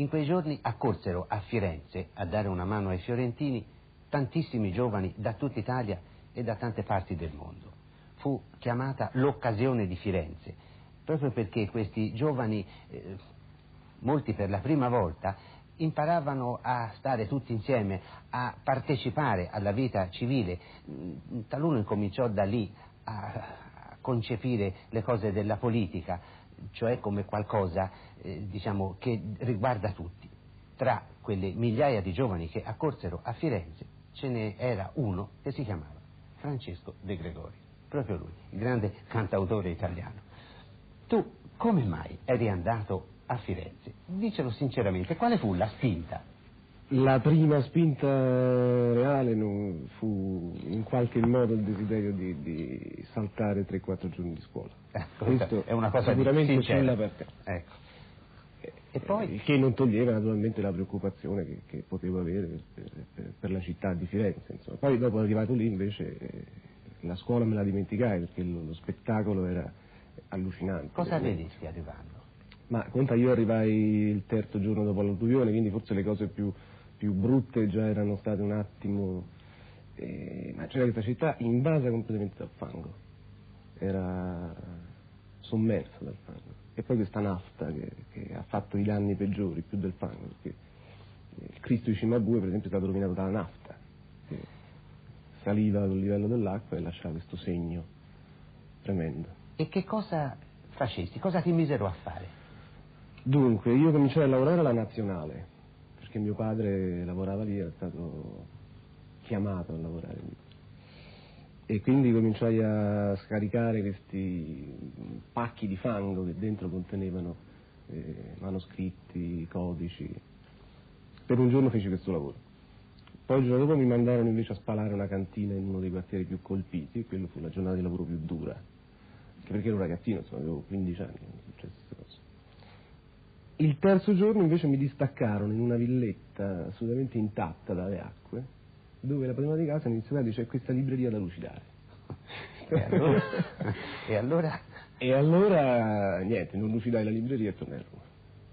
In quei giorni accorsero a Firenze a dare una mano ai fiorentini tantissimi giovani da tutta Italia e da tante parti del mondo. Fu chiamata l'occasione di Firenze, proprio perché questi giovani, eh, molti per la prima volta, imparavano a stare tutti insieme, a partecipare alla vita civile. Mm, taluno incominciò da lì a concepire le cose della politica, cioè come qualcosa eh, diciamo, che riguarda tutti. Tra quelle migliaia di giovani che accorsero a Firenze ce ne era uno che si chiamava Francesco De Gregori, proprio lui, il grande cantautore italiano. Tu come mai eri andato a Firenze. Dicelo sinceramente, quale fu la spinta? La prima spinta reale fu in qualche modo il desiderio di, di saltare 3-4 giorni di scuola. Ecco, Questo è una cosa sicuramente sulla per te. Ecco. E poi? Il che non toglieva naturalmente la preoccupazione che, che potevo avere per, per, per, la città di Firenze. Insomma. Poi dopo arrivato lì invece la scuola me la dimenticai perché lo, lo spettacolo era allucinante. Cosa vedisti arrivando? Ma conta io arrivai il terzo giorno dopo l'alluvione, quindi forse le cose più, più brutte già erano state un attimo... Eh, ma c'era questa città invasa completamente dal fango, era sommersa dal fango. E poi questa nafta che, che ha fatto i danni peggiori, più del fango, perché il Cristo di Cimabue per esempio è stato rovinato dalla nafta, che saliva al livello dell'acqua e lasciava questo segno tremendo. E che cosa facesti? Cosa ti misero a fare? Dunque, io cominciai a lavorare alla nazionale, perché mio padre lavorava lì, era stato chiamato a lavorare lì. E quindi cominciai a scaricare questi pacchi di fango che dentro contenevano eh, manoscritti, codici. Per un giorno feci questo lavoro. Poi il giorno dopo mi mandarono invece a spalare una cantina in uno dei quartieri più colpiti e quello fu la giornata di lavoro più dura. Anche perché ero un ragazzino, insomma, avevo 15 anni, queste cose. Il terzo giorno invece mi distaccarono in una villetta assolutamente intatta dalle acque, dove la prima di casa mi disse guardi c'è questa libreria da lucidare. E allora? e allora? E allora niente, non lucidai la libreria e tornai a Roma.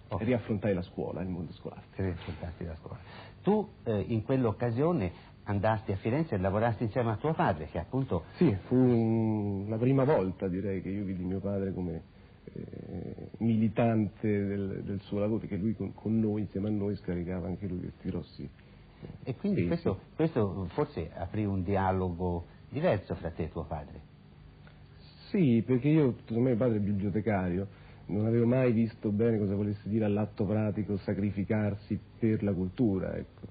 Oh. E riaffrontai la scuola, il mondo scolastico. Riaffrontasti la scuola. Tu eh, in quell'occasione andasti a Firenze e lavorasti insieme a tuo padre, che appunto... Sì, fu la prima volta direi che io vidi mio padre come militante del, del, suo lavoro, perché lui con, con, noi, insieme a noi, scaricava anche lui questi rossi. E quindi questo, questo, forse aprì un dialogo diverso fra te e tuo padre? Sì, perché io, mio padre è bibliotecario, non avevo mai visto bene cosa volesse dire all'atto pratico sacrificarsi per la cultura, ecco.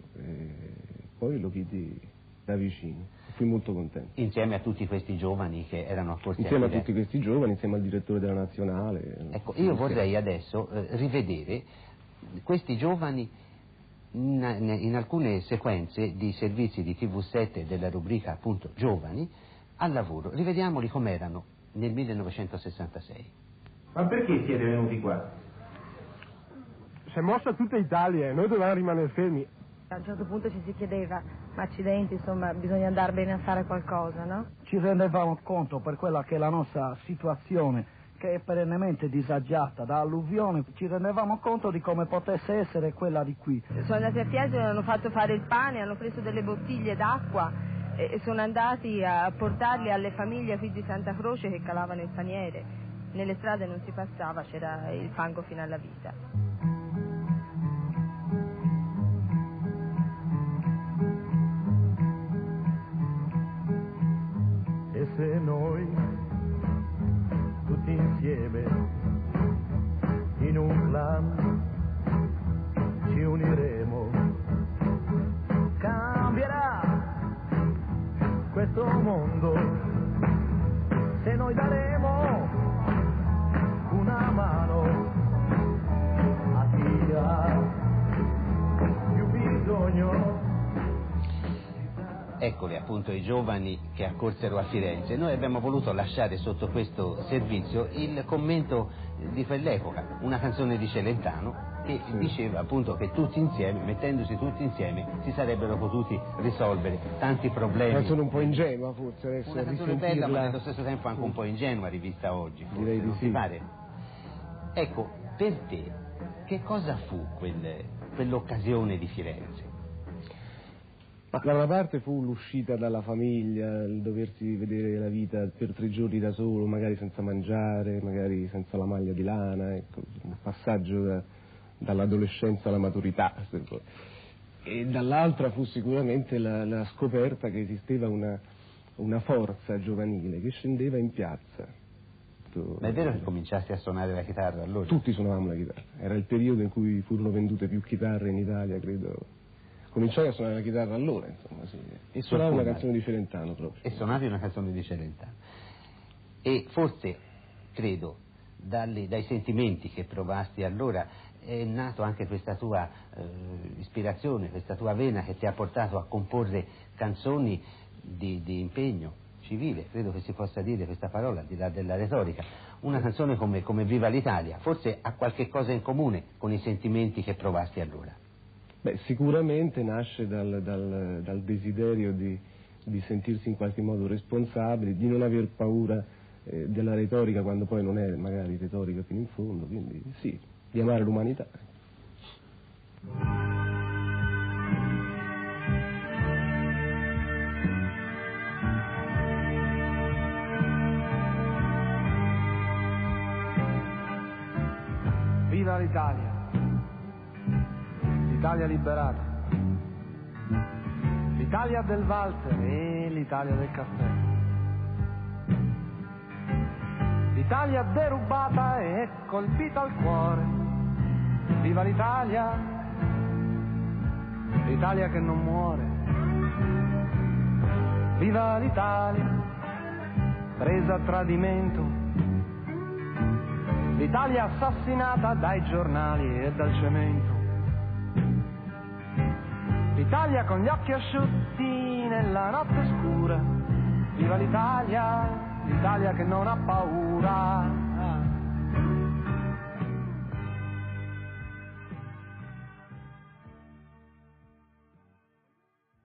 poi lo vidi da vicino fui molto contento. Insieme a tutti questi giovani che erano accorsi Insieme a, a tutti questi giovani, insieme al direttore della nazionale. Ecco, io vorrei adesso eh, rivedere questi giovani in, in, alcune sequenze di servizi di TV7 della rubrica appunto giovani al lavoro. Rivediamoli com'erano nel 1966. Ma perché siete venuti qua? Si è mossa tutta Italia e noi dovevamo rimanere fermi. A un certo punto ci si chiedeva, ma accidenti, insomma, bisogna andare bene a fare qualcosa, no? Ci rendevamo conto per quella che è la nostra situazione, che è perennemente disagiata da alluvione, ci rendevamo conto di come potesse essere quella di qui. Sono andati a Fiesole, hanno fatto fare il pane, hanno preso delle bottiglie d'acqua e sono andati a portarli alle famiglie figli di Santa Croce che calavano il paniere. Nelle strade non si passava, c'era il fango fino alla vita. Questo mondo se noi daremo una mano a chi ha più bisogno Eccoli appunto i giovani che accorsero a Firenze. Noi abbiamo voluto lasciare sotto questo servizio il commento di quell'epoca, una canzone di Celentano che diceva appunto che tutti insieme, mettendosi tutti insieme, si sarebbero potuti risolvere tanti problemi. Una canzone un po' ingenua forse adesso. Una canzone bella ma allo stesso tempo anche un po' ingenua rivista oggi. Forse, Direi di sì. Pare? Ecco, per te, che cosa fu quel- quell'occasione di Firenze? Ma da una parte fu l'uscita dalla famiglia, il doversi vedere la vita per tre giorni da solo, magari senza mangiare, magari senza la maglia di lana, ecco, un passaggio da- dall'adolescenza alla maturità. E dall'altra fu sicuramente la, la scoperta che esisteva una, una forza giovanile che scendeva in piazza. Ma è vero che cominciasti a suonare la chitarra allora? Tutti suonavamo la chitarra, era il periodo in cui furono vendute più chitarre in Italia, credo. Cominciai a suonare la chitarra allora, insomma, sì. E suonavo una canzone di Celentano proprio. e suonavi una canzone di Celentano. E forse, credo, dai sentimenti che provasti allora è nato anche questa tua eh, ispirazione, questa tua vena che ti ha portato a comporre canzoni di, di impegno civile, credo che si possa dire questa parola, al di là della retorica. Una canzone come, come Viva l'Italia, forse ha qualche cosa in comune con i sentimenti che provasti allora. Beh, sicuramente nasce dal, dal- dal desiderio di, di sentirsi in qualche modo responsabili, di non aver paura eh, della retorica quando poi non è magari retorica fino in fondo, quindi sì, di amare l'umanità. Viva l'Italia! L'Italia liberata! L'Italia del Walter e l'Italia del caffè. L'Italia derubata e colpita al cuore. Viva l'Italia! L'Italia che non muore. Viva l'Italia! Presa a tradimento L'Italia assassinata dai giornali e dal cemento. L'Italia con gli occhi asciutti nella notte scura. Viva l'Italia, l'Italia che non ha paura.